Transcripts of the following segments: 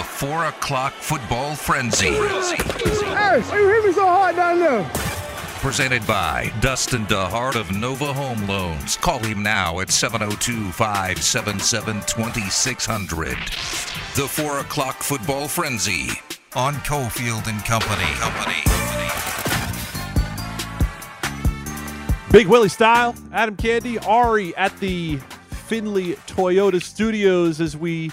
The 4 o'clock football frenzy. Hey, why you hit me so hard down there? Presented by Dustin DeHart of Nova Home Loans. Call him now at 702 577 2600. The 4 o'clock football frenzy on Cofield and Company. Company. Big Willie style, Adam Candee, Ari at the Finley Toyota Studios as we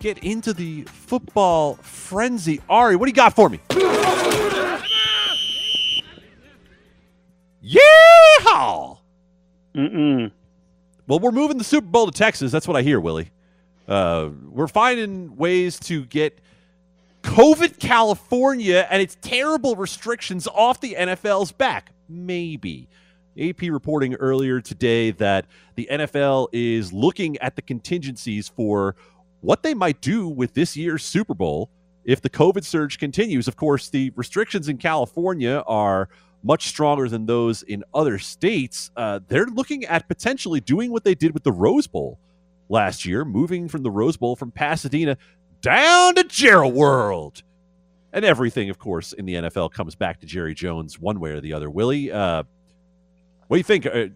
get into the football frenzy. Ari, what do you got for me? Yeehaw! Mm-mm. Well, we're moving the Super Bowl to Texas. That's what I hear, Willie. Uh, we're finding ways to get COVID California and its terrible restrictions off the NFL's back. Maybe. AP reporting earlier today that the NFL is looking at the contingencies for what they might do with this year's Super Bowl if the COVID surge continues. Of course, the restrictions in California are much stronger than those in other states. Uh, they're looking at potentially doing what they did with the Rose Bowl last year, moving from the Rose Bowl from Pasadena down to Jerry World. And everything, of course, in the NFL comes back to Jerry Jones one way or the other. Willie, uh, what do you think? Uh,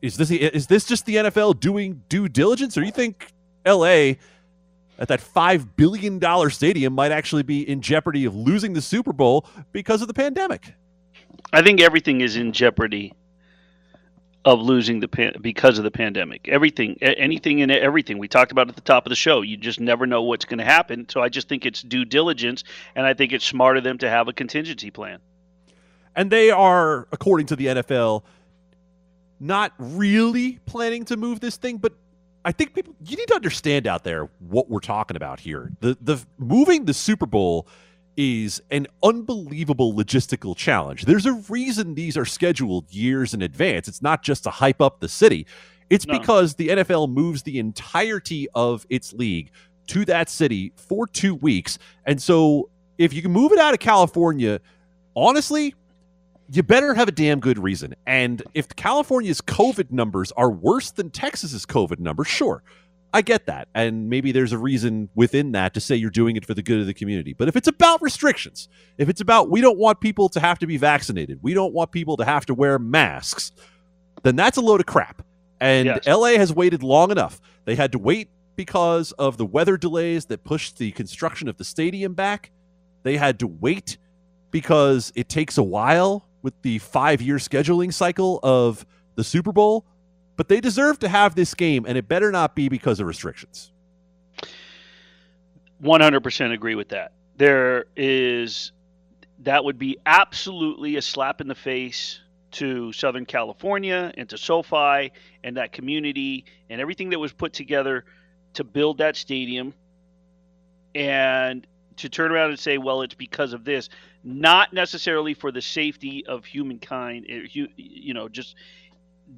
is this is this just the NFL doing due diligence, or you think L.A. at that five billion dollar stadium might actually be in jeopardy of losing the Super Bowl because of the pandemic? I think everything is in jeopardy of losing the pan- because of the pandemic. Everything, anything, and everything. We talked about at the top of the show. You just never know what's going to happen. So I just think it's due diligence, and I think it's smart of them to have a contingency plan. And they are, according to the NFL, not really planning to move this thing, but I think people you need to understand out there what we're talking about here. The the moving the Super Bowl is an unbelievable logistical challenge. There's a reason these are scheduled years in advance. It's not just to hype up the city. It's No. because the NFL moves the entirety of its league to that city for 2 weeks. And so if you can move it out of California, honestly, you better have a damn good reason. And if California's COVID numbers are worse than Texas's COVID numbers, sure, I get that. And maybe there's a reason within that to say you're doing it for the good of the community. But if it's about restrictions, if it's about we don't want people to have to be vaccinated, we don't want people to have to wear masks, then that's a load of crap. And Yes. LA has waited long enough. They had to wait because of the weather delays that pushed the construction of the stadium back. They had to wait because it takes a while with the five year scheduling cycle of the Super Bowl. But they deserve to have this game, and it better not be because of restrictions. 100% agree with that. There is that would be absolutely a slap in the face to Southern California and to SoFi and that community and everything that was put together to build that stadium and to turn around and say, well, it's because of this, not necessarily for the safety of humankind, eh, you know, just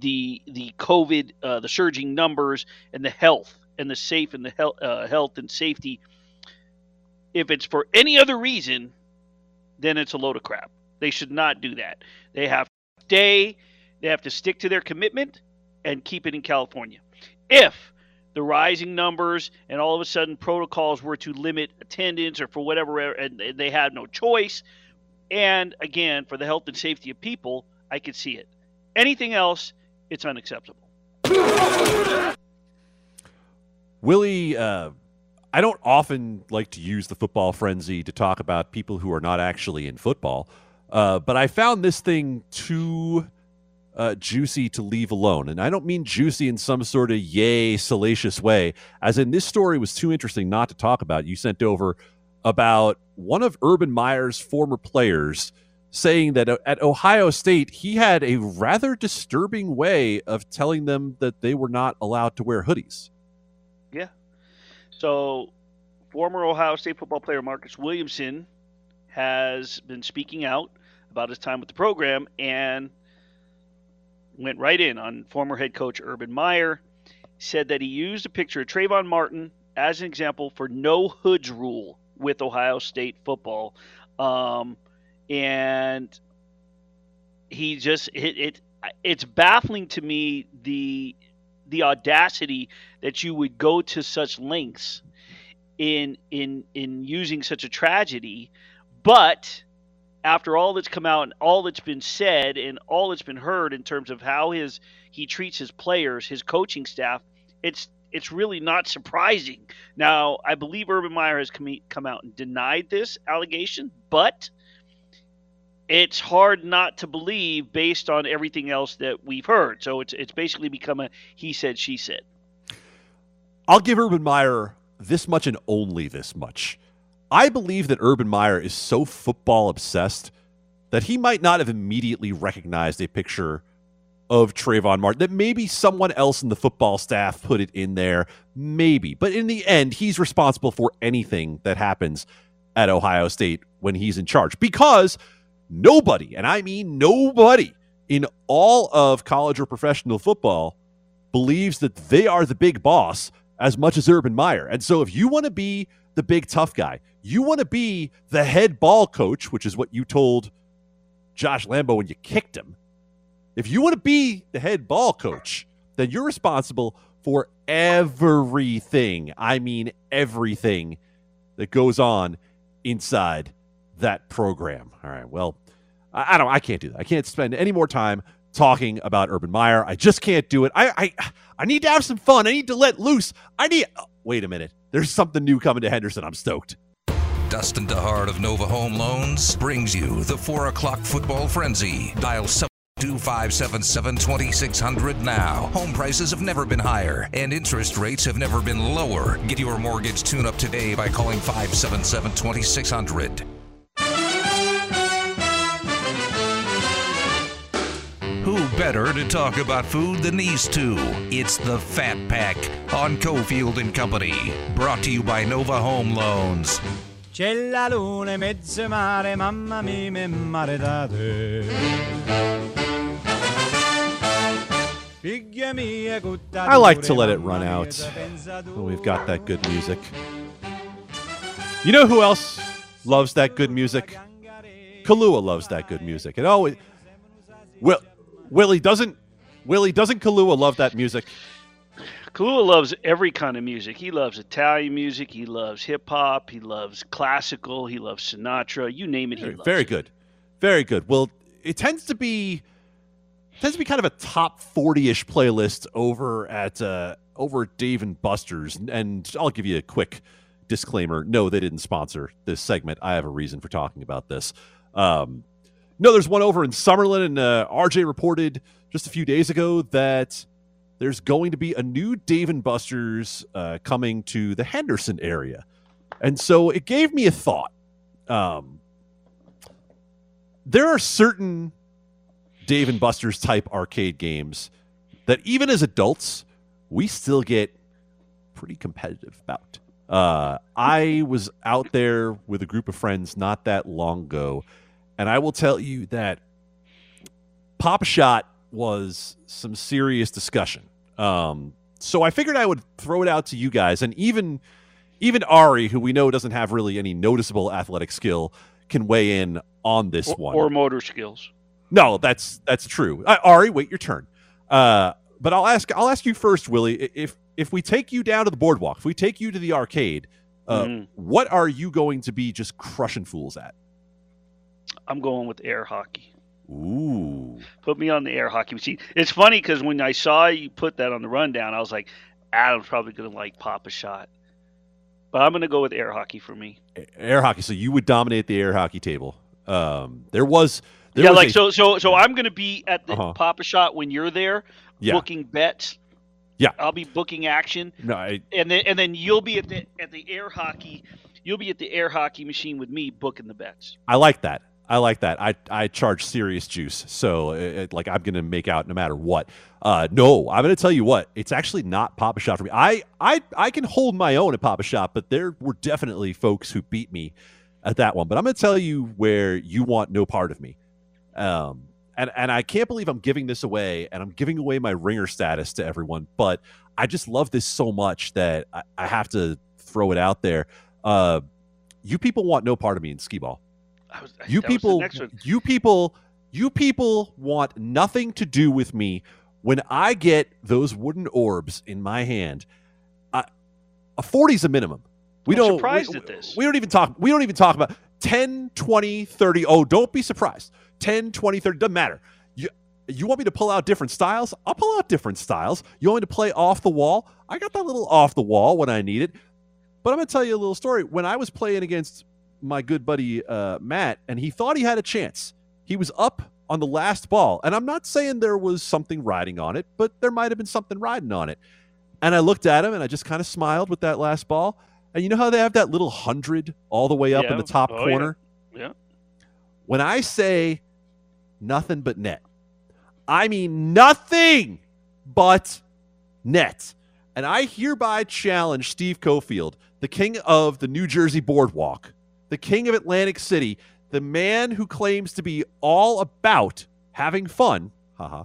the the COVID, uh, the surging numbers and the health and the safe and the health, uh, health and safety. If it's for any other reason, then it's a load of crap. They should not do that. They have to stay. They have to stick to their commitment and keep it in California. If the rising numbers and all of a sudden protocols were to limit attendance or for whatever, and they had no choice, and again for the health and safety of people, I could see it. Anything else, it's unacceptable. Willie, uh, I don't often like to use the football frenzy to talk about people who are not actually in football, uh, but I found this thing too uh, juicy to leave alone. And I don't mean juicy in some sort of yay, salacious way, as in this story was too interesting not to talk about. You sent over about one of Urban Meyer's former players saying that uh, at Ohio State, he had a rather disturbing way of telling them that they were not allowed to wear hoodies. Yeah. So, former Ohio State football player Marcus Williamson has been speaking out about his time with the program and went right in on former head coach Urban Meyer. Said that he used a picture of Trayvon Martin as an example for no hoods rule with Ohio State football. Um, and he just it, it it's baffling to me the the audacity that you would go to such lengths in in in using such a tragedy, but after all that's come out and all that's been said and all that's been heard in terms of how his he treats his players, his coaching staff, it's it's really not surprising. Now, I believe Urban Meyer has come, come out and denied this allegation, but it's hard not to believe based on everything else that we've heard. So it's it's basically become a he said she said. I'll give Urban Meyer this much and only this much. I believe that Urban Meyer is so football obsessed that he might not have immediately recognized a picture of Trayvon Martin, that maybe someone else in the football staff put it in there, maybe. But in the end, he's responsible for anything that happens at Ohio State when he's in charge because nobody, and I mean nobody, in all of college or professional football believes that they are the big boss as much as Urban Meyer. And so if you want to be the big tough guy, you want to be the head ball coach, which is what you told Josh Lambo when you kicked him if you want to be the head ball coach, then you're responsible for everything. I mean, everything that goes on inside that program. All right. Well, I, don't. I can't do that. I can't spend any more time talking about Urban Meyer. I just can't do it. I I I need to have some fun. I need to let loose. I need. Oh, wait a minute. There's something new coming to Henderson. I'm stoked. Dustin DeHart of Nova Home Loans brings you the four o'clock football frenzy. Dial 2577 2600 now. Home prices have never been higher and interest rates have never been lower. Get your mortgage tune up today by calling 577 2600. Who better to talk about food than these two? It's the Fat Pack on Cofield and Company. Brought to you by Nova Home Loans. C'è la luna mezzo mare, mamma mia, me maredate. I like to let it run out when we've got that good music. You know who else loves that good music? Kahlua loves that good music. And oh, Will, Willie doesn't. Willie doesn't Kalua love that music? Kalua loves every kind of music. He loves Italian music. He loves hip hop. He loves classical. He loves Sinatra. You name it, he very, loves. Very good, very good. Well, it tends to be tends to be kind of a top 40-ish playlist over at uh, over at Dave and Buster's. And I'll give you a quick disclaimer. No, they didn't sponsor this segment. I have a reason for talking about this. Um, no, there's one over in Summerlin, and uh, RJ reported just a few days ago that there's going to be a new Dave and Buster's uh, coming to the Henderson area. And so it gave me a thought. Um, there are certain Dave and Buster's type arcade games that even as adults, we still get pretty competitive about. Uh, I was out there with a group of friends not that long ago, and I will tell you that Pop Shot was some serious discussion. Um, so I figured I would throw it out to you guys, and even even Ari, who we know doesn't have really any noticeable athletic skill, can weigh in on this or, one. Or motor skills. No, that's that's true. Uh, Ari, wait your turn. Uh, but I'll ask I'll ask you first, Willie. If if we take you down to the boardwalk, if we take you to the arcade, uh, mm. what are you going to be just crushing fools at? I'm going with air hockey. Ooh. Put me on the air hockey machine. It's funny because when I saw you put that on the rundown, I was like, Adam's probably going to like pop a shot. But I'm going to go with air hockey for me. Air hockey. So you would dominate the air hockey table. Um, there was there yeah, like a, so, so, so I'm going to be at the uh-huh. Pop a Shot when you're there, yeah. booking bets. Yeah, I'll be booking action. No, I, and then and then you'll be at the at the air hockey. You'll be at the air hockey machine with me booking the bets. I like that. I like that. I I charge serious juice, so it, like I'm going to make out no matter what. Uh, no, I'm going to tell you what. It's actually not Pop a Shot for me. I I I can hold my own at Pop a Shot, but there were definitely folks who beat me at that one. But I'm going to tell you where you want no part of me. Um, and and I can't believe I'm giving this away, and I'm giving away my ringer status to everyone. But I just love this so much that I, I have to throw it out there. Uh, you people want no part of me in skee ball. Was, you people, you people, you people want nothing to do with me when I get those wooden orbs in my hand. I, a 40 is a minimum. We I'm don't surprised we, at this. We don't even talk we don't even talk about 10, 20, 30. Oh, don't be surprised. 10, 20, 30 doesn't matter. You you want me to pull out different styles? I'll pull out different styles. You want me to play off the wall? I got that little off the wall when I need it. But I'm going to tell you a little story. When I was playing against my good buddy uh, Matt, and he thought he had a chance, he was up on the last ball. And I'm not saying there was something riding on it, but there might have been something riding on it. And I looked at him and I just kind of smiled with that last ball. And you know how they have that little hundred all the way up in the top Oh, yeah. corner? Yeah. When I say nothing but net, I mean nothing but net. And I hereby challenge Steve Cofield, the king of the New Jersey Boardwalk, the king of Atlantic City, the man who claims to be all about having fun. Haha.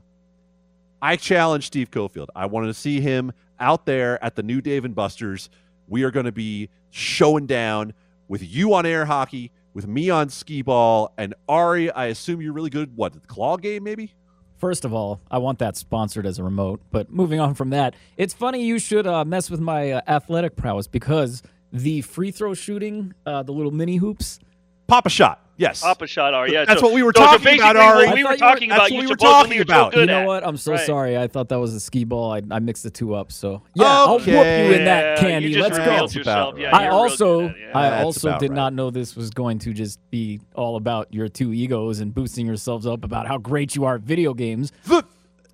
I challenge Steve Cofield. I wanted to see him out there at the new Dave and Buster's. We are going to be showing down with you on air hockey, with me on skee ball, and Ari. I assume you're really good. What the claw game, maybe? First of all, I want that sponsored as a remote. But moving on from that, it's funny you should uh, mess with my uh, athletic prowess because the free throw shooting, uh, the little mini hoops. Pop a shot. Yes. Pop a shot, Ari. Yeah, That's so- what we were so- so talking about, basically Ari. What we were thought you talking that's about. what You we were talking about. you know what? I'm so Right. sorry. I thought that was a skee ball. I, I mixed the two up. So yeah, I'll whoop you in that candy. You Let's go. yourself. about Yeah. I also, good yeah. I also did right. not know this was going to just be all about your two egos and boosting yourselves up about how great you are at video games. The,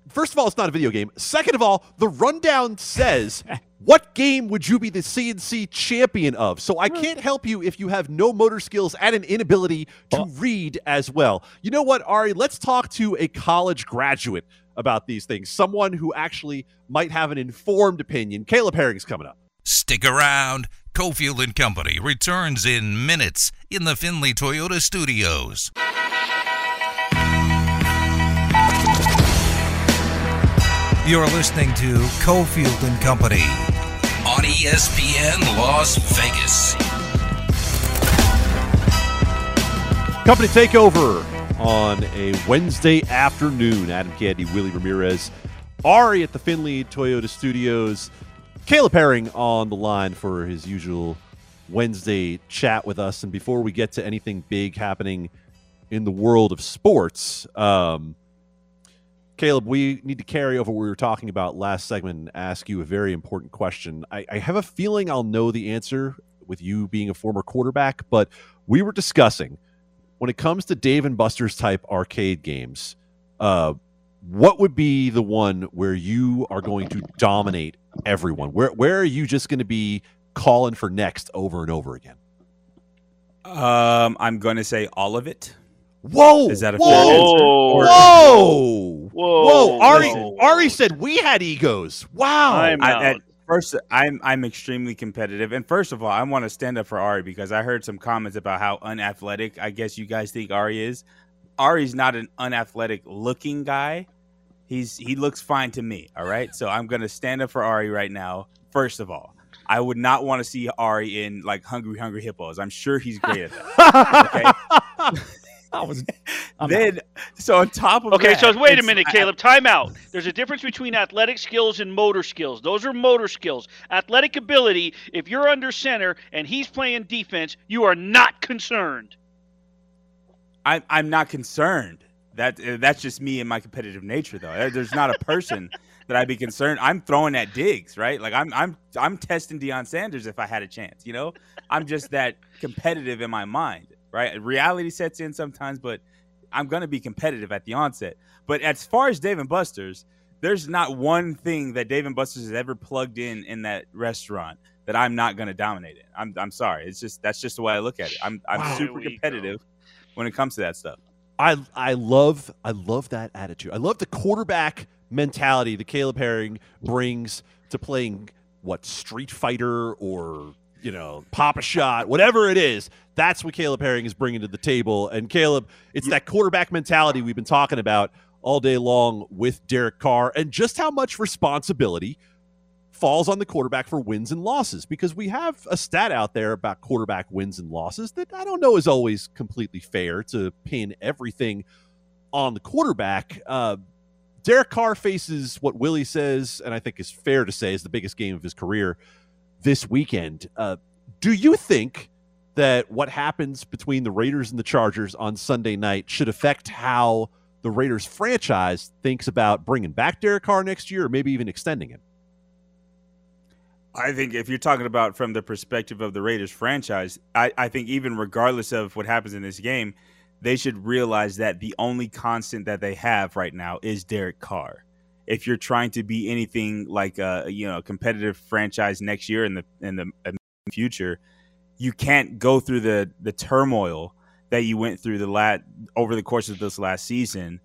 first of all, it's not a video game. Second of all, the rundown says what game would you be the CNC champion of? So I can't help you if you have no motor skills and an inability to read as well. You know what, Ari? Let's talk to a college graduate about these things, someone who actually might have an informed opinion. Caleb Herring's coming up. Stick around. Cofield and Company returns in minutes in the Finley Toyota studios. You're listening to Cofield and Company on ESPN Las Vegas. Company takeover on a Wednesday afternoon. Adam Candee, Willie Ramirez, Ari at the Finley Toyota Studios, Caleb Herring on the line for his usual Wednesday chat with us. And before we get to anything big happening in the world of sports, um, Caleb, we need to carry over what we were talking about last segment and ask you a very important question. I, I have a feeling I'll know the answer with you being a former quarterback, but we were discussing when it comes to Dave and Buster's type arcade games, uh, what would be the one where you are going to dominate everyone? Where where are you just going to be calling for next over and over again? Um, I'm going to say all of it. Whoa! Is that a whoa, fair answer? Whoa. Or- Whoa! Whoa. Ari Listen. Ari said we had egos. Wow! I'm I, at first, I'm I'm extremely competitive, and first of all, I want to stand up for Ari because I heard some comments about how unathletic I guess you guys think Ari is. Ari's not an unathletic looking guy. He's he looks fine to me. All right, so I'm gonna stand up for Ari right now. First of all, I would not want to see Ari in like Hungry Hungry Hippos. I'm sure he's great at that. Okay. I was. I'm then, so on top of Okay, that, so wait a minute, Caleb. Time out. There's a difference between athletic skills and motor skills. Those are motor skills. Athletic ability, if you're under center and he's playing defense, you are not concerned. I'm I'm not concerned. That uh, that's just me and my competitive nature, though. There's not a person that I'd be concerned. I'm throwing at Diggs, right? Like I'm I'm I'm testing Deion Sanders if I had a chance. You know, I'm just that competitive in my mind, right? Reality sets in sometimes, but I'm gonna be competitive at the onset. But as far as Dave and Buster's, there's not one thing that Dave and Buster's has ever plugged in in that restaurant that I'm not gonna dominate it. I'm I'm sorry. It's just that's just the way I look at it. I'm I'm Wow. super Here we go. competitive when it comes to that stuff. I I love I love that attitude. I love the quarterback mentality that Caleb Herring brings to playing what Street Fighter or you know Pop a Shot, whatever it is. That's what Caleb Herring is bringing to the table. And Caleb, it's that quarterback mentality we've been talking about all day long with Derek Carr, and just how much responsibility falls on the quarterback for wins and losses because we have a stat out there about quarterback wins and losses that I don't know is always completely fair to pin everything on the quarterback. Uh, Derek Carr faces what Willie says, and I think is fair to say, is the biggest game of his career this weekend. Uh, Do you think that what happens between the Raiders and the Chargers on Sunday night should affect how the Raiders franchise thinks about bringing back Derek Carr next year or maybe even extending him? I think if you're talking about from the perspective of the Raiders franchise, I, I think even regardless of what happens in this game, they should realize that the only constant that they have right now is Derek Carr. If you're trying to be anything like a you know competitive franchise next year in the in the future, you can't go through the the turmoil that you went through the lat over the course of this last season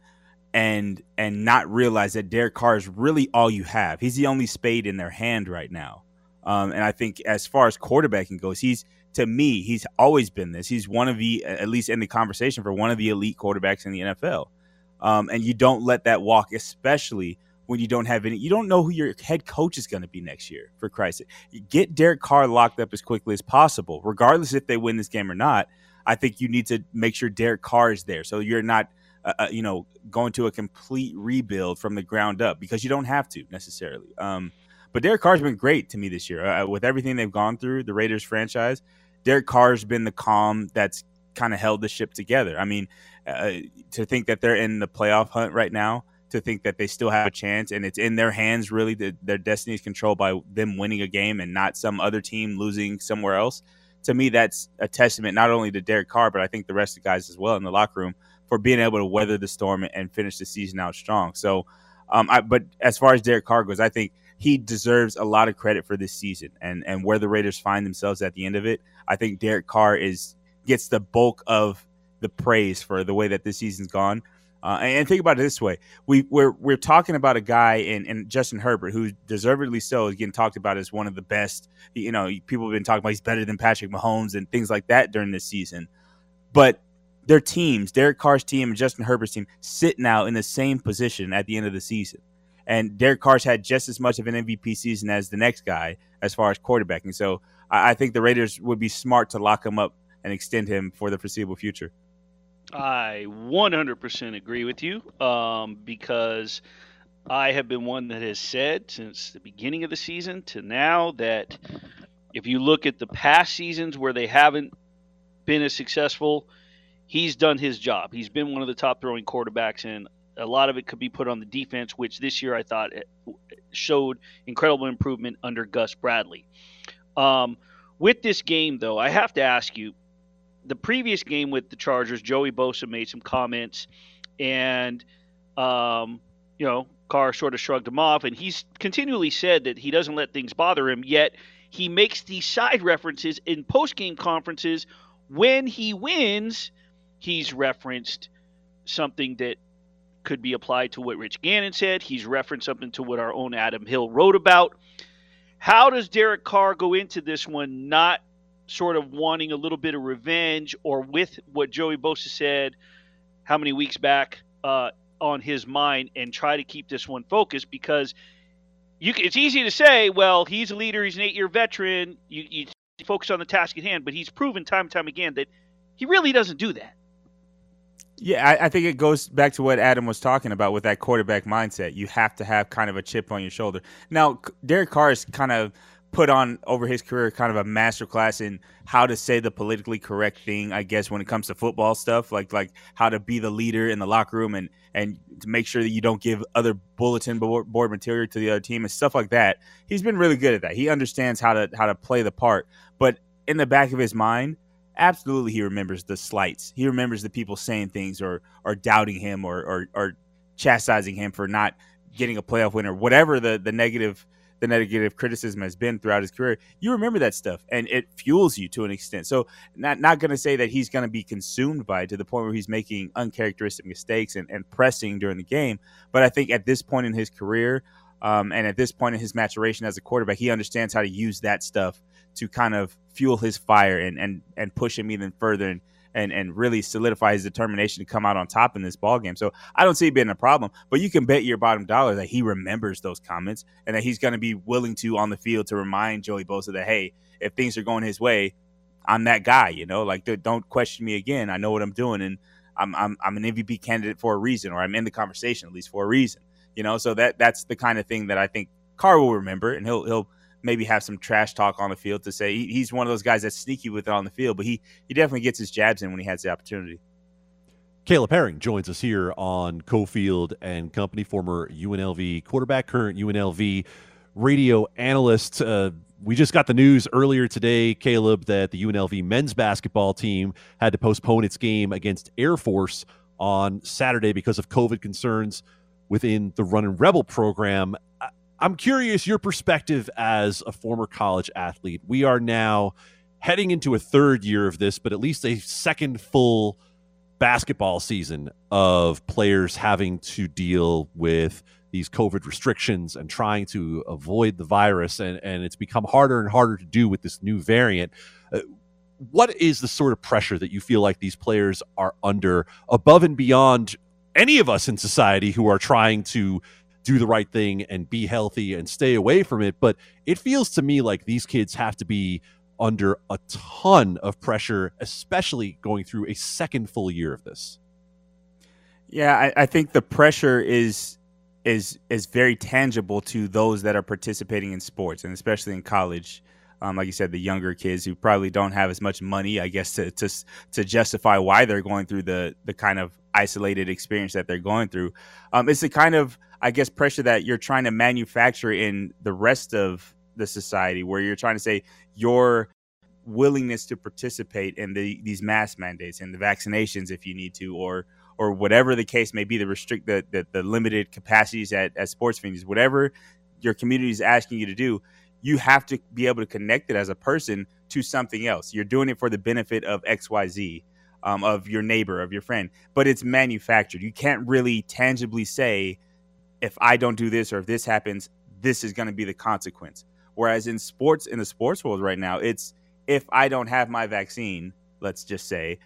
and and not realize that Derek Carr is really all you have. He's the only spade in their hand right now. Um, and I think as far as quarterbacking goes, he's to me, he's always been this. He's one of the, at least in the conversation, for one of the elite quarterbacks in the NFL. Um, and you don't let that walk, especially when you don't have any. You don't know who your head coach is going to be next year. For Christ's sake, get Derek Carr locked up as quickly as possible, regardless if they win this game or not. I think you need to make sure Derek Carr is there, so you're not, uh, uh, you know, going to a complete rebuild from the ground up because you don't have to necessarily. Um, but Derek Carr's been great to me this year uh, with everything they've gone through. The Raiders franchise, Derek Carr's been the calm that's kind of held the ship together. I mean, uh, to think that they're in the playoff hunt right now, to think that they still have a chance and it's in their hands, really, their destiny is controlled by them winning a game and not some other team losing somewhere else. To me, that's a testament not only to Derek Carr, but I think the rest of the guys as well in the locker room for being able to weather the storm and finish the season out strong. So, um, I, but as far as Derek Carr goes, I think he deserves a lot of credit for this season and and where the Raiders find themselves at the end of it. I think Derek Carr is gets the bulk of the praise for the way that this season's gone. Uh, and, think about it this way: we we're we're talking about a guy in, in Justin Herbert who deservedly so is getting talked about as one of the best. You know, people have been talking about he's better than Patrick Mahomes and things like that during this season. But their teams, Derek Carr's team and Justin Herbert's team, sit now in the same position at the end of the season. And Derek Carr's had just as much of an MVP season as the next guy as far as quarterbacking. So I, I think the Raiders would be smart to lock him up and extend him for the foreseeable future. I 100% agree with you um, because I have been one that has said since the beginning of the season to now that if you look at the past seasons where they haven't been as successful, he's done his job. He's been one of the top throwing quarterbacks, and a lot of it could be put on the defense, which this year I thought showed incredible improvement under Gus Bradley. Um, with this game, though, I have to ask you the previous game with the Chargers, Joey Bosa made some comments, and, um, you know, Carr sort of shrugged him off, and he's continually said that he doesn't let things bother him, yet he makes these side references in post game conferences. When he wins, he's referenced something that could be applied to what Rich Gannon said. He's referenced something to what our own Adam Hill wrote about. How does Derek Carr go into this one not sort of wanting a little bit of revenge or with what Joey Bosa said how many weeks back uh, on his mind and try to keep this one focused because you, it's easy to say, well, he's a leader, he's an eight year veteran, you, you focus on the task at hand, but he's proven time and time again that he really doesn't do that. Yeah, I, I, think it goes back to what Adam was talking about with that quarterback mindset. You have to have kind of a chip on your shoulder. Now, Derek Carr is kind of put on over his career kind of a masterclass in how to say the politically correct thing, I guess, when it comes to football stuff, like like how to be the leader in the locker room and and to make sure that you don't give other bulletin board material to the other team and stuff like that. He's been really good at that. He understands how to how to play the part, but in the back of his mind, absolutely he remembers the slights. He remembers the people saying things or or doubting him or or, or chastising him for not getting a playoff win or whatever the the negative the negative criticism has been throughout his career. You remember that stuff and it fuels you to an extent. So not not going to say that he's going to be consumed by it to the point where he's making uncharacteristic mistakes and, and pressing during the game. But I think at this point in his career um, and at this point in his maturation as a quarterback, he understands how to use that stuff to kind of fuel his fire and and and push him even further and and and really solidify his determination to come out on top in this ball game. So I don't see it being a problem, but you can bet your bottom dollar that he remembers those comments and that he's going to be willing to on the field to remind Joey Bosa that hey, if things are going his way, I'm that guy. You know, like don't question me again. I know what I'm doing, and I'm I'm I'm an MVP candidate for a reason, or I'm in the conversation at least for a reason. You know, so that that's the kind of thing that I think Carr will remember, and he'll he'll maybe have some trash talk on the field to say he, he's one of those guys that's sneaky with it on the field, but he he definitely gets his jabs in when he has the opportunity. Caleb Herring joins us here on Cofield and Company, former UNLV quarterback, current UNLV radio analyst. Uh, we just got the news earlier today, Caleb, that the UNLV men's basketball team had to postpone its game against Air Force on Saturday because of COVID concerns within the Runnin' Rebel program. I'm curious your perspective as a former college athlete. We are now heading into a third year of this, but at least a second full basketball season of players having to deal with these COVID restrictions and trying to avoid the virus. And, and it's become harder and harder to do with this new variant. Uh, what is the sort of pressure that you feel like these players are under above and beyond any of us in society who are trying to do the right thing and be healthy and stay away from it. But it feels to me like these kids have to be under a ton of pressure, especially going through a second full year of this. Yeah, I, I think the pressure is is is very tangible to those that are participating in sports and especially in college. Um, like you said, the younger kids who probably don't have as much money, I guess, to to to justify why they're going through the the kind of isolated experience that they're going through. Um, it's the kind of I guess pressure that you're trying to manufacture in the rest of the society, where you're trying to say your willingness to participate in the, these mask mandates and the vaccinations if you need to, or or whatever the case may be, the restrict the the, the limited capacities at, at sports venues, whatever your community is asking you to do, you have to be able to connect it as a person to something else. You're doing it for the benefit of X, Y, Z. Um, of your neighbor, of your friend, but it's manufactured. You can't really tangibly say, if I don't do this or if this happens, this is going to be the consequence. Whereas in sports, in the sports world right now, it's if I don't have my vaccine, let's just say,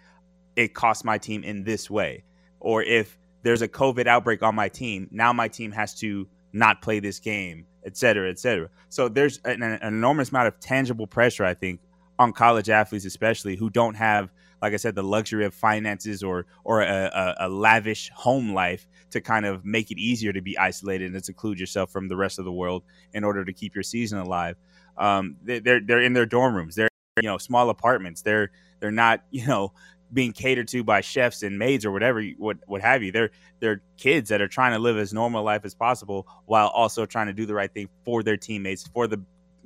it costs my team in this way. Or if there's a COVID outbreak on my team, now my team has to not play this game, et cetera, et cetera. So there's an, an enormous amount of tangible pressure, I think, on college athletes, especially who don't have, like I said, the luxury of finances or or a, a, a, lavish home life to kind of make it easier to be isolated and to seclude yourself from the rest of the world in order to keep your season alive. Um, they're they're in their dorm rooms. They're you know small apartments. They're they're not you know being catered to by chefs and maids or whatever what what have you they're they're kids that are trying to live as normal life as possible while also trying to do the right thing for their teammates for the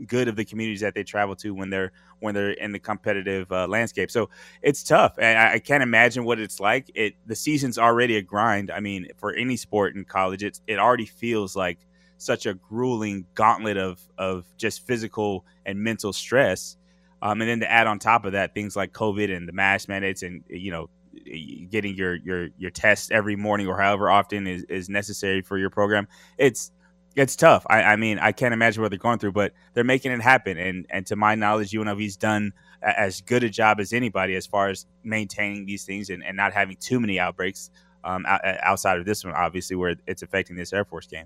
good of the communities that they travel to when they're when they're in the competitive uh, landscape. So it's tough and I, I, can't imagine what it's like. It the season's already a grind. I mean for any sport in college it's it already feels like such a grueling gauntlet of of just physical and mental stress. Um, and then to add on top of that, things like COVID and the mask mandates, and you know, getting your your your test every morning or however often is, is necessary for your program. It's it's tough. I, I mean, I can't imagine what they're going through, but they're making it happen. And and to my knowledge, UNLV's done as good a job as anybody as far as maintaining these things and, and not having too many outbreaks um, outside of this one, obviously, where it's affecting this Air Force game.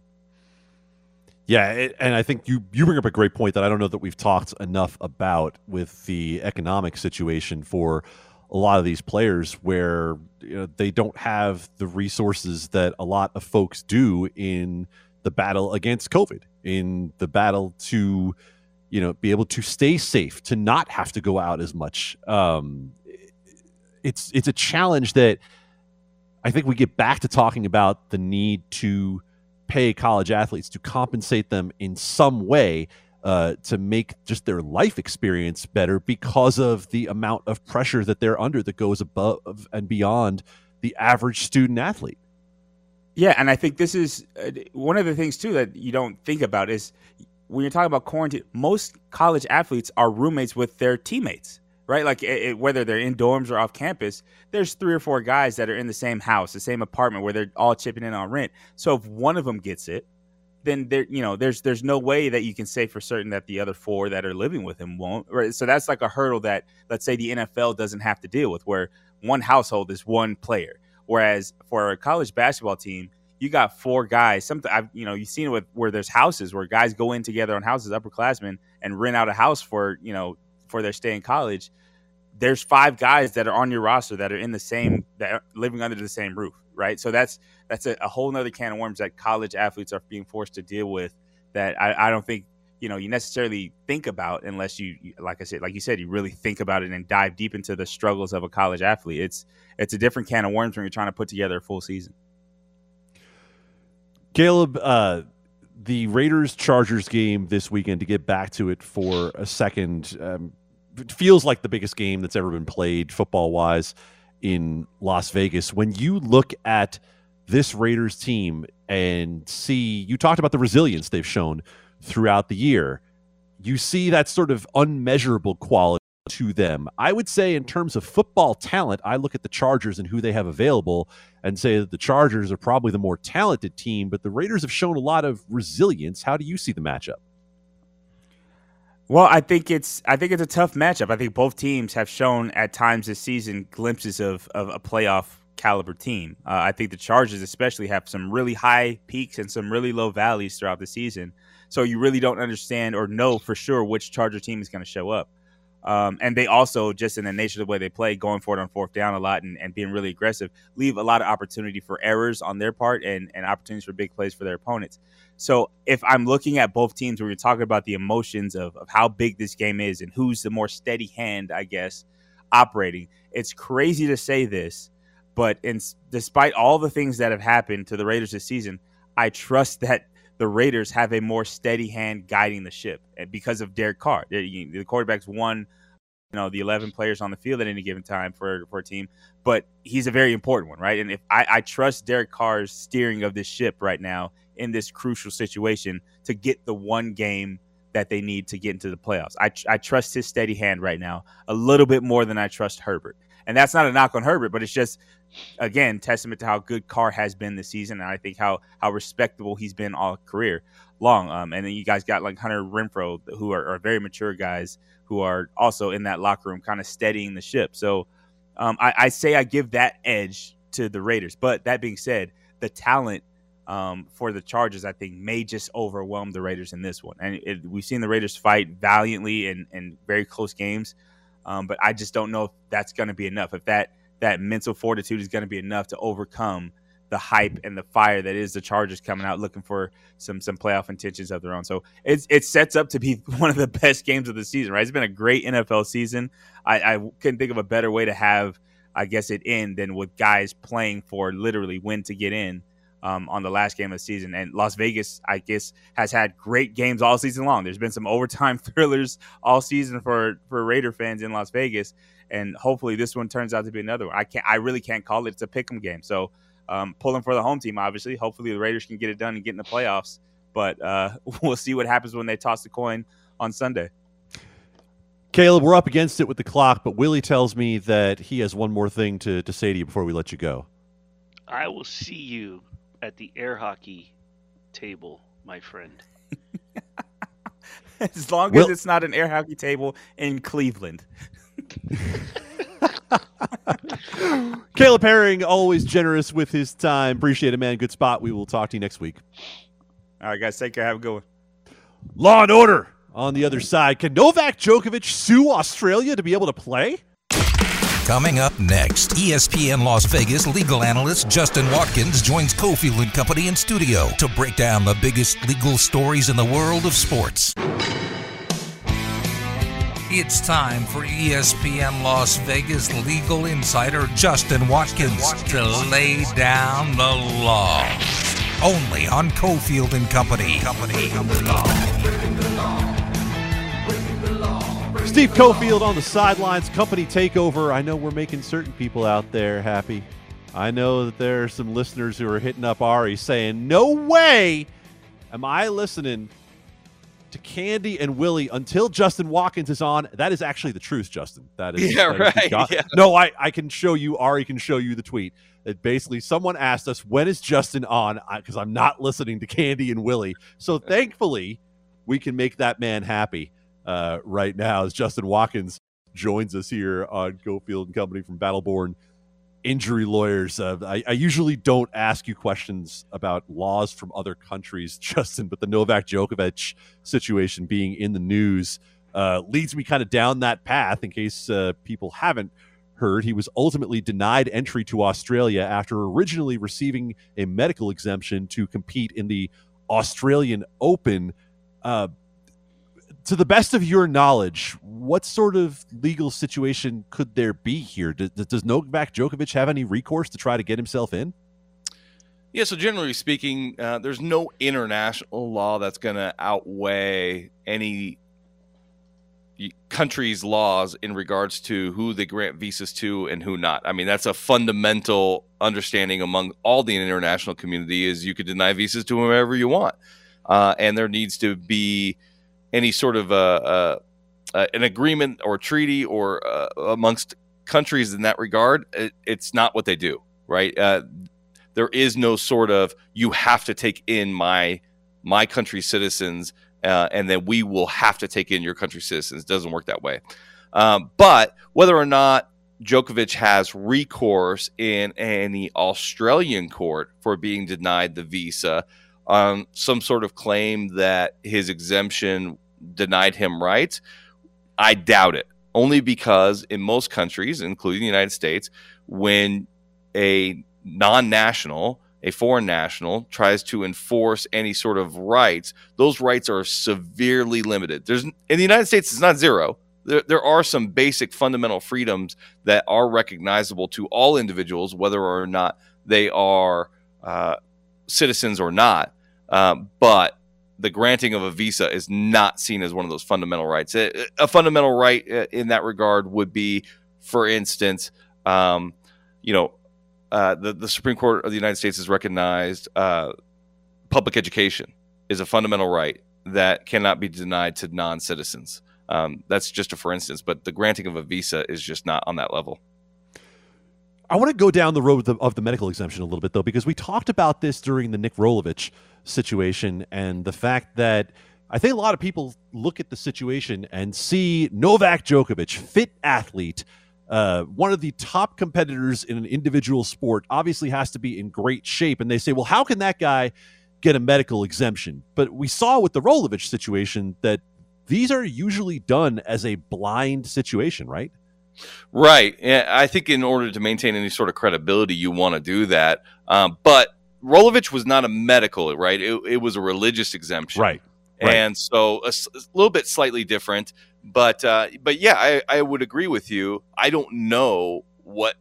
Yeah, it, and I think you you bring up a great point that I don't know that we've talked enough about with the economic situation for a lot of these players, where you know, they don't have the resources that a lot of folks do in the battle against COVID, in the battle to you know be able to stay safe, to not have to go out as much. Um, it's it's a challenge that I think we get back to talking about the need to pay college athletes to compensate them in some way uh, to make just their life experience better because of the amount of pressure that they're under that goes above and beyond the average student athlete. Yeah, and I think this is uh, one of the things too that you don't think about is when you're talking about quarantine, most college athletes are roommates with their teammates right? Like it, it, whether they're in dorms or off campus, there's three or four guys that are in the same house, the same apartment where they're all chipping in on rent. So if one of them gets it, then there, you know, there's there's no way that you can say for certain that the other four that are living with him won't. Right? So that's like a hurdle that let's say the NFL doesn't have to deal with, where one household is one player, whereas for a college basketball team. You got four guys. Something I've you know you've seen it with where there's houses where guys go in together on houses, upperclassmen, and rent out a house for you know for their stay in college, there's five guys that are on your roster that are in the same that living under the same roof, right? So that's that's a, a whole nother can of worms that college athletes are being forced to deal with. That I, I don't think you know you necessarily think about unless you like I said like you said you really think about it and dive deep into the struggles of a college athlete. It's it's a different can of worms when you're trying to put together a full season. Caleb, uh, the Raiders Chargers game this weekend to get back to it for a second. Um, feels like the biggest game that's ever been played football wise in Las Vegas. When you look at this Raiders team and see, you talked about the resilience they've shown throughout the year. You see that sort of unmeasurable quality to them. I would say, in terms of football talent, I look at the Chargers and who they have available and say that the Chargers are probably the more talented team, but the Raiders have shown a lot of resilience. How do you see the matchup? Well, I think it's I think it's a tough matchup. I think both teams have shown at times this season glimpses of, of a playoff caliber team. Uh, I think the Chargers especially have some really high peaks and some really low valleys throughout the season. So you really don't understand or know for sure which Charger team is going to show up. Um, and they also, just in the nature of the way they play, going for it on fourth down a lot and, and being really aggressive, leave a lot of opportunity for errors on their part and, and opportunities for big plays for their opponents. So if I'm looking at both teams, where you're talking about the emotions of, of how big this game is and who's the more steady hand, I guess, operating, it's crazy to say this, but in, despite all the things that have happened to the Raiders this season, I trust that the Raiders have a more steady hand guiding the ship eh, because of Derek Carr. Eh, the quarterback's one, you know, the 11 players on the field at any given time for, for a team, but he's a very important one, right? And if I, I trust Derek Carr's steering of this ship right now in this crucial situation to get the one game that they need to get into the playoffs. I, I trust his steady hand right now a little bit more than I trust Herbert. And that's not a knock on Herbert, but it's just again testament to how good Carr has been this season, and I think how how respectable he's been all career long. Um, and then you guys got like Hunter Renfrow, who are, are very mature guys who are also in that locker room, kind of steadying the ship. So um, I, I, say I give that edge to the Raiders. But that being said, the talent um, for the Chargers, I think, may just overwhelm the Raiders in this one. And it, we've seen the Raiders fight valiantly in, in very close games. Um, but I just don't know if that's going to be enough. If that that mental fortitude is going to be enough to overcome the hype and the fire that is the Chargers coming out looking for some some playoff intentions of their own. So it's it sets up to be one of the best games of the season. Right? It's been a great NFL season. I, I couldn't think of a better way to have, I guess, it end than with guys playing for literally win to get in um, on the last game of the season. And Las Vegas, I guess, has had great games all season long. There's been some overtime thrillers all season for for Raider fans in Las Vegas, and hopefully this one turns out to be another one. I can't, I really can't call it. It's a pick'em game, so um, pulling for the home team. Obviously, hopefully the Raiders can get it done and get in the playoffs. But uh, we'll see what happens when they toss the coin on Sunday. Caleb, we're up against it with the clock, but Willie tells me that he has one more thing to, to say to you before we let you go. I will see you at the air hockey table, my friend. as long well, as it's not an air hockey table in Cleveland. Caleb Herring, always generous with his time. Appreciate it, man. Good spot. We will talk to you next week. All right, guys. Take care. Have a good one. Law and order on the other side. Can Novak Djokovic sue Australia to be able to play? Coming up next, ESPN Las Vegas legal analyst Justin Watkins joins Cofield and Company in studio to break down the biggest legal stories in the world of sports. It's time for ESPN Las Vegas legal insider Justin Watkins to lay down the law. Only on Cofield and Company. Company. Steve Cofield on the sidelines, company takeover. I know we're making certain people out there happy. I know that there are some listeners who are hitting up Ari saying, No way am I listening to Candee and Willie until Justin Watkins is on. That is actually the truth, Justin. That is yeah, that right. yeah. No, I, I can show you. Ari can show you the tweet. That basically someone asked us when is Justin on because I'm not listening to Candee and Willie. So thankfully, we can make that man happy uh, right now as Justin Watkins joins us here on Cofield and Company from Battleborn Injury Lawyers. Uh, I, I, usually don't ask you questions about laws from other countries, Justin, but the Novak Djokovic situation being in the news uh, leads me kind of down that path. In case uh, people haven't heard, he was ultimately denied entry to Australia after originally receiving a medical exemption to compete in the Australian Open. To the best of your knowledge, what sort of legal situation could there be here? Does, does Novak Djokovic have any recourse to try to get himself in? Yeah, so generally speaking, uh, there's no international law that's going to outweigh any country's laws in regards to who they grant visas to and who not. I mean, that's a fundamental understanding among all the international community is you could deny visas to whomever you want. Uh, and there needs to be any sort of a, a, a an agreement or treaty or uh, amongst countries in that regard. It, it's not what they do, right? Uh, there is no sort of you have to take in my my country's citizens uh, and then we will have to take in your country's citizens. It doesn't work that way. Um, but whether or not Djokovic has recourse in any Australian court for being denied the visa on some sort of claim that his exemption denied him rights, I doubt it. Only because in most countries, including the United States, when a non national a foreign national tries to enforce any sort of rights, those rights are severely limited. There's in the United States, it's not zero. There, there are some basic fundamental freedoms that are recognizable to all individuals, whether or not they are uh, citizens or not. Um, but the granting of a visa is not seen as one of those fundamental rights. A, fundamental right uh, in that regard would be, for instance, um, you know, uh, the, the Supreme Court of the United States has recognized uh, public education is a fundamental right that cannot be denied to non citizens. Um, that's just a for instance, but the granting of a visa is just not on that level. I want to go down the road of the, of the, medical exemption a little bit, though, because we talked about this during the Nick Rolovich situation and the fact that I think a lot of people look at the situation and see Novak Djokovic, fit athlete, uh, one of the top competitors in an individual sport obviously has to be in great shape. And they say, well, how can that guy get a medical exemption? But we saw with the Rolovich situation that these are usually done as a blind situation, right? Right. I think in order to maintain any sort of credibility, you want to do that. Um, but Rolovich was not a medical, right? It, it was a religious exemption. Right. Right. And so a, a, little bit slightly different but uh, but yeah, I, I would agree with you. I don't know what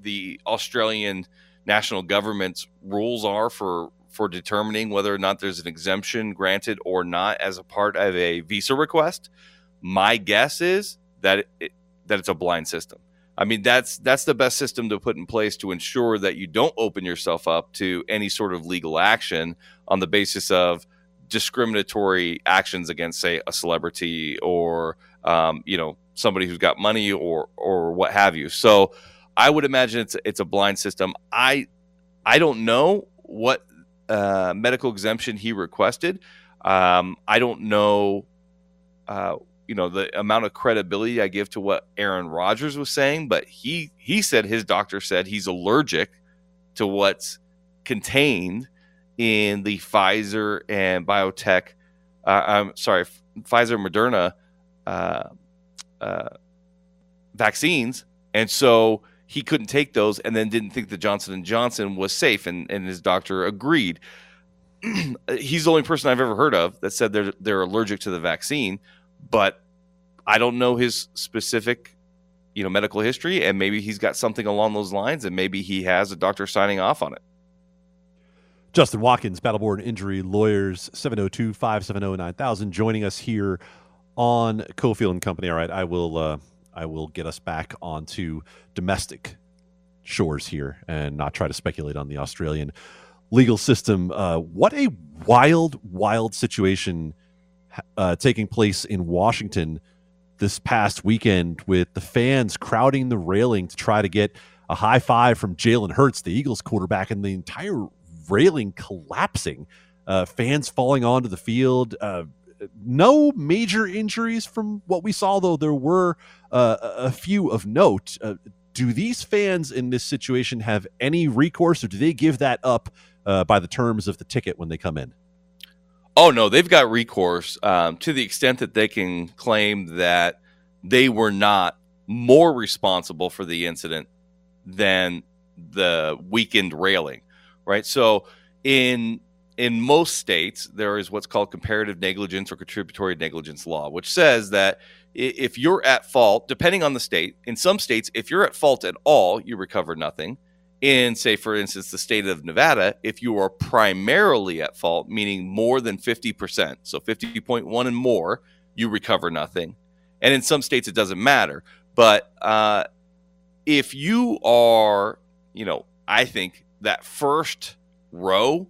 the Australian national government's rules are for for determining whether or not there's an exemption granted or not as a part of a visa request. My guess is that it, that it's a blind system. I mean, that's that's the best system to put in place to ensure that you don't open yourself up to any sort of legal action on the basis of discriminatory actions against, say, a celebrity or um, you know somebody who's got money or or what have you. So I would imagine it's it's a blind system. I I don't know what uh, medical exemption he requested. Um, I don't know, uh, you know, the amount of credibility I give to what Aaron Rodgers was saying, but he he said his doctor said he's allergic to what's contained in the Pfizer and BioNTech, uh, I'm sorry, Pfizer Moderna uh, uh, vaccines, and so he couldn't take those, and then didn't think the Johnson and Johnson was safe, and, and his doctor agreed. He's the only person I've ever heard of that said they're they're allergic to the vaccine, but I don't know his specific you know medical history and maybe he's got something along those lines and maybe he has a doctor signing off on it Justin Watkins, Battleborn Injury Lawyers, 702 570 9000, joining us here on Cofield and Company. All right, I will, uh, I will get us back onto domestic shores here and not try to speculate on the Australian legal system. Uh, what a wild, wild situation uh, taking place in Washington this past weekend with the fans crowding the railing to try to get a high five from Jalen Hurts, the Eagles quarterback, and the entire railing collapsing, uh, fans falling onto the field. Uh, no major injuries from what we saw, though there were uh, a few of note. Uh, do these fans in this situation have any recourse, or do they give that up uh, by the terms of the ticket when they come in? Oh no, they've got recourse um, to the extent that they can claim that they were not more responsible for the incident than the weakened railing right? So in in most states, there is what's called comparative negligence or contributory negligence law, which says that if you're at fault, depending on the state, in some states, if you're at fault at all, you recover nothing. In, say, for instance, the state of Nevada, if you are primarily at fault, meaning more than 50%, so 50.1 and more, you recover nothing. And in some states, it doesn't matter. But uh, if you are, you know, I think that first row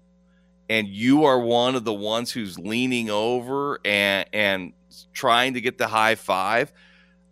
and you are one of the ones who's leaning over and and trying to get the high five,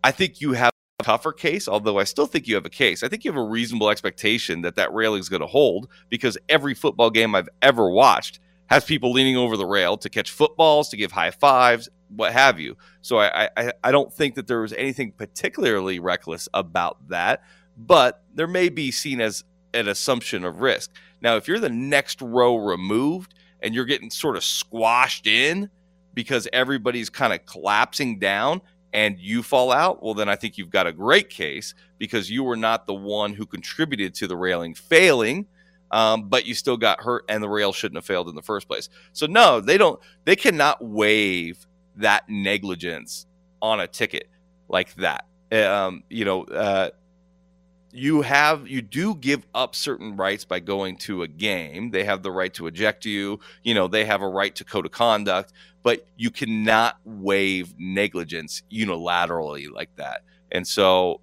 I think you have tougher case. Although I still think you have a case. I think you have a reasonable expectation that that railing is going to hold because every football game I've ever watched has people leaning over the rail to catch footballs, to give high fives, what have you. So I I, I don't think that there was anything particularly reckless about that, but there may be seen as an assumption of risk. Now, if you're the next row removed and you're getting sort of squashed in because everybody's kind of collapsing down and you fall out, well, then I think you've got a great case because you were not the one who contributed to the railing failing. Um, but you still got hurt, and the rail shouldn't have failed in the first place. So no, they don't. They cannot waive that negligence on a ticket like that. Um, you know, uh, you have you do give up certain rights by going to a game. They have the right to eject you. You know, they have a right to code of conduct, but you cannot waive negligence unilaterally like that. And so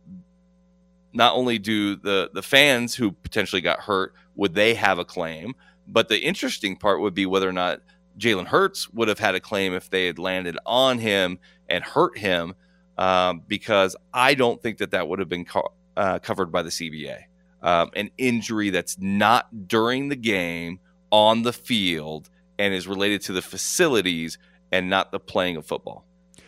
not only do the the fans who potentially got hurt would they have a claim, but the interesting part would be whether or not Jalen Hurts would have had a claim if they had landed on him and hurt him, um, because I don't think that that would have been co- uh, covered by the CBA. Um, an injury that's not during the game on the field and is related to the facilities and not the playing of football.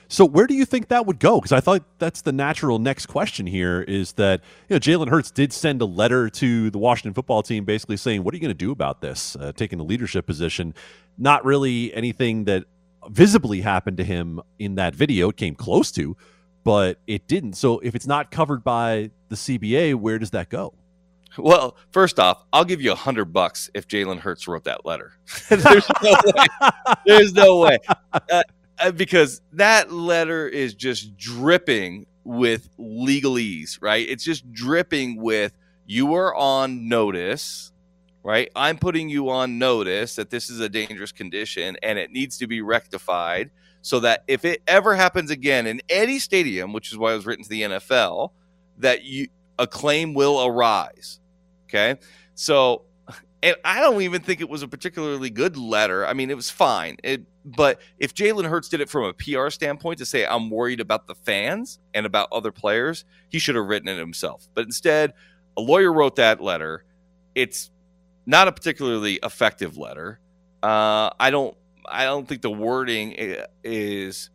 So where do you think that would go? Because I thought that's the natural next question here is that you know Jalen Hurts did send a letter to the Washington football team basically saying, "What are you going to do about this?" Uh, taking the leadership position. Not really anything that visibly happened to him in that video. It came close to, but it didn't. So if it's not covered by the CBA, where does that go? Well, first off, I'll give you a hundred bucks if Jalen Hurts wrote that letter. There's no way. There's no way. Uh, uh, because that letter is just dripping with legalese, right? It's just dripping with you are on notice, right? I'm putting you on notice that this is a dangerous condition and it needs to be rectified so that if it ever happens again in any stadium, which is why it was written to the NFL, that you a claim will arise. Okay. So and I don't even think it was a particularly good letter. I mean, it was fine. It, but if Jalen Hurts did it from a PR standpoint to say, I'm worried about the fans and about other players, he should have written it himself. But instead, a lawyer wrote that letter. It's not a particularly effective letter. Uh, I don't. I don't think the wording is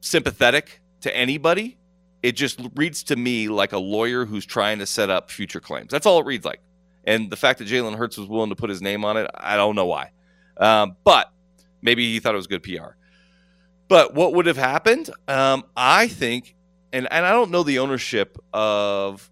sympathetic to anybody. It just reads to me like a lawyer who's trying to set up future claims. That's all it reads like. And the fact that Jalen Hurts was willing to put his name on it, I don't know why. Um, but maybe he thought it was good PR. But what would have happened? Um, I think, and, and I don't know the ownership of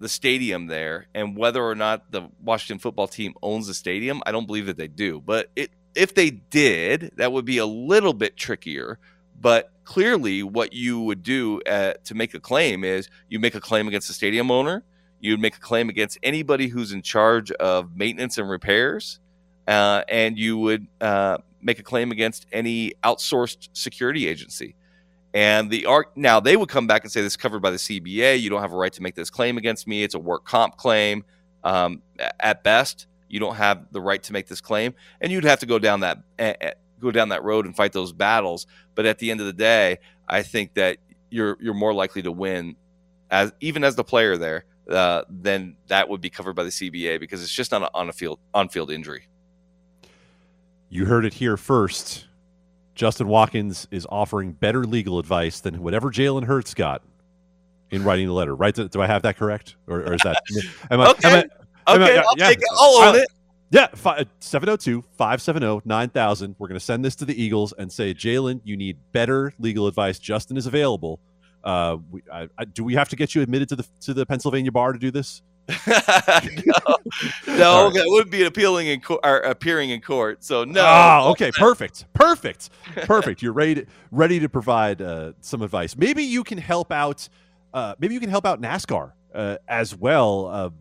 the stadium there and whether or not the Washington football team owns the stadium. I don't believe that they do. But it, if they did, that would be a little bit trickier. But clearly, what you would do uh, to make a claim is you make a claim against the stadium owner you would make a claim against anybody who's in charge of maintenance and repairs, uh, and you would uh, make a claim against any outsourced security agency. And the art now they would come back and say this is covered by the CBA. You don't have a right to make this claim against me. It's a work comp claim. Um, at best, you don't have the right to make this claim, and you'd have to go down that eh, eh, go down that road and fight those battles. But at the end of the day, I think that you're you're more likely to win as even as the player there uh, then that would be covered by the CBA because it's just not an on a field on field injury. You heard it here first. Justin Watkins is offering better legal advice than whatever Jalen Hurts got in writing the letter. Right? Do, do I have that correct, or, or is that? Am I, Okay. am I- Okay, I'll yeah. take it. I'll own it. Yeah, uh, 702 570 9000. We're going to send this to the Eagles and say, Jalen, you need better legal advice. Justin is available. Uh, we, I, I, do we have to get you admitted to the to the Pennsylvania bar to do this? no, no, that wouldn't be appealing in court or appearing in court. So no. Ah, okay, perfect, perfect, perfect. You're ready to, ready to provide uh, some advice. Maybe you can help out. Uh, maybe you can help out NASCAR uh, as well.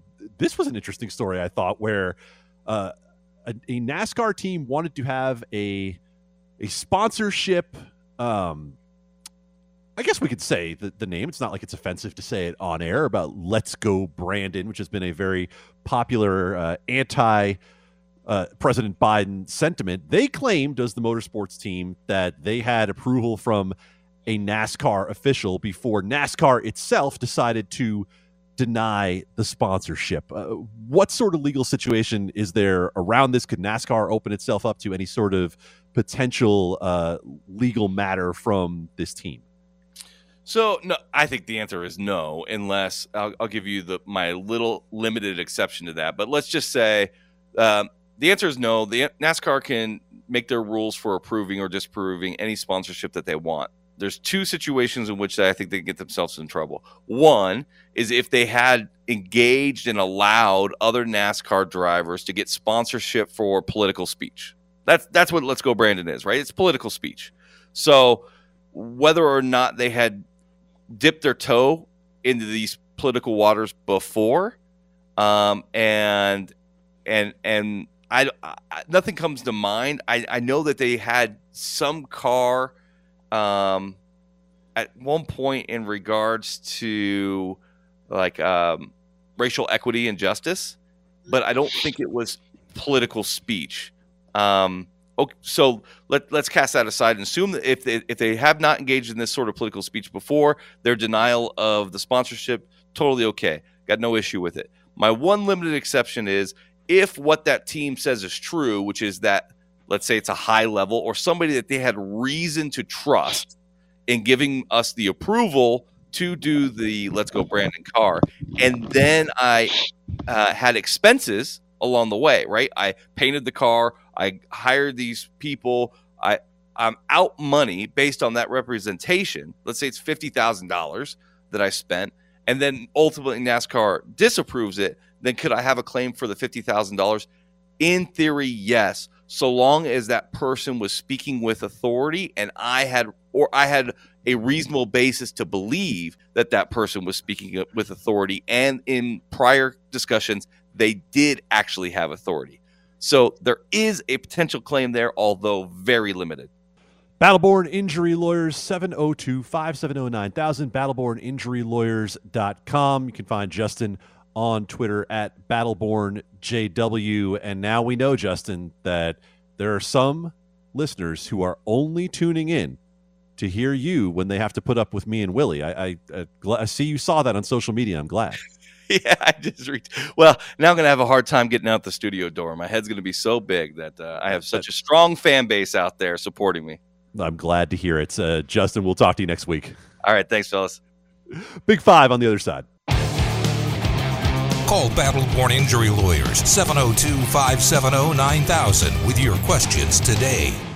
This was an interesting story, I thought, where uh, a, a NASCAR team wanted to have a a sponsorship. Um, I guess we could say the, the name. It's not like it's offensive to say it on air about Let's Go Brandon, which has been a very popular uh, anti uh, President Biden sentiment. They claimed, as the motorsports team, that they had approval from a NASCAR official before NASCAR itself decided to deny the sponsorship. Uh, what sort of legal situation is there around this? Could NASCAR open itself up to any sort of potential uh, legal matter from this team? So no, I think the answer is no, unless I'll, I'll give you the my little limited exception to that. But let's just say um, the answer is no. The NASCAR can make their rules for approving or disapproving any sponsorship that they want. There's two situations in which I think they can get themselves in trouble. One is if they had engaged and allowed other NASCAR drivers to get sponsorship for political speech. That's that's what Let's Go Brandon is, right? It's political speech. So whether or not they had dipped their toe into these political waters before, um, and and and I, I, nothing comes to mind. I, I know that they had some car um, at one point in regards to like um, racial equity and justice, but I don't think it was political speech. Um, Okay, so let, let's cast that aside and assume that if they, if they have not engaged in this sort of political speech before, their denial of the sponsorship, totally okay. Got no issue with it. My one limited exception is if what that team says is true, which is that, let's say it's a high level or somebody that they had reason to trust in giving us the approval to do the Let's Go Brandon car. And then I uh, had expenses along the way, right? I painted the car, I hired these people, I I'm out money based on that representation. Let's say it's fifty thousand dollars that I spent, and then ultimately NASCAR disapproves it. Then could I have a claim for the fifty thousand dollars? In theory, yes, so long as that person was speaking with authority and I had or I had a reasonable basis to believe that that person was speaking with authority and in prior discussions they did actually have authority. So there is a potential claim there, although very limited. Battleborn Injury Lawyers, 702 570 9000, battleborninjurylawyers.com. You can find Justin on Twitter at BattlebornJW. And now we know, Justin, that there are some listeners who are only tuning in to hear you when they have to put up with me and Willie. I, I, I, I see you saw that on social media. I'm glad. yeah, I just reached. Well, now I'm going to have a hard time getting out the studio door. My head's going to be so big that uh, I have such a strong fan base out there supporting me. I'm glad to hear it. Uh, Justin, we'll talk to you next week. All right. Thanks, fellas. Big five on the other side. Call Battleborn Injury Lawyers 702 570 9000 with your questions today.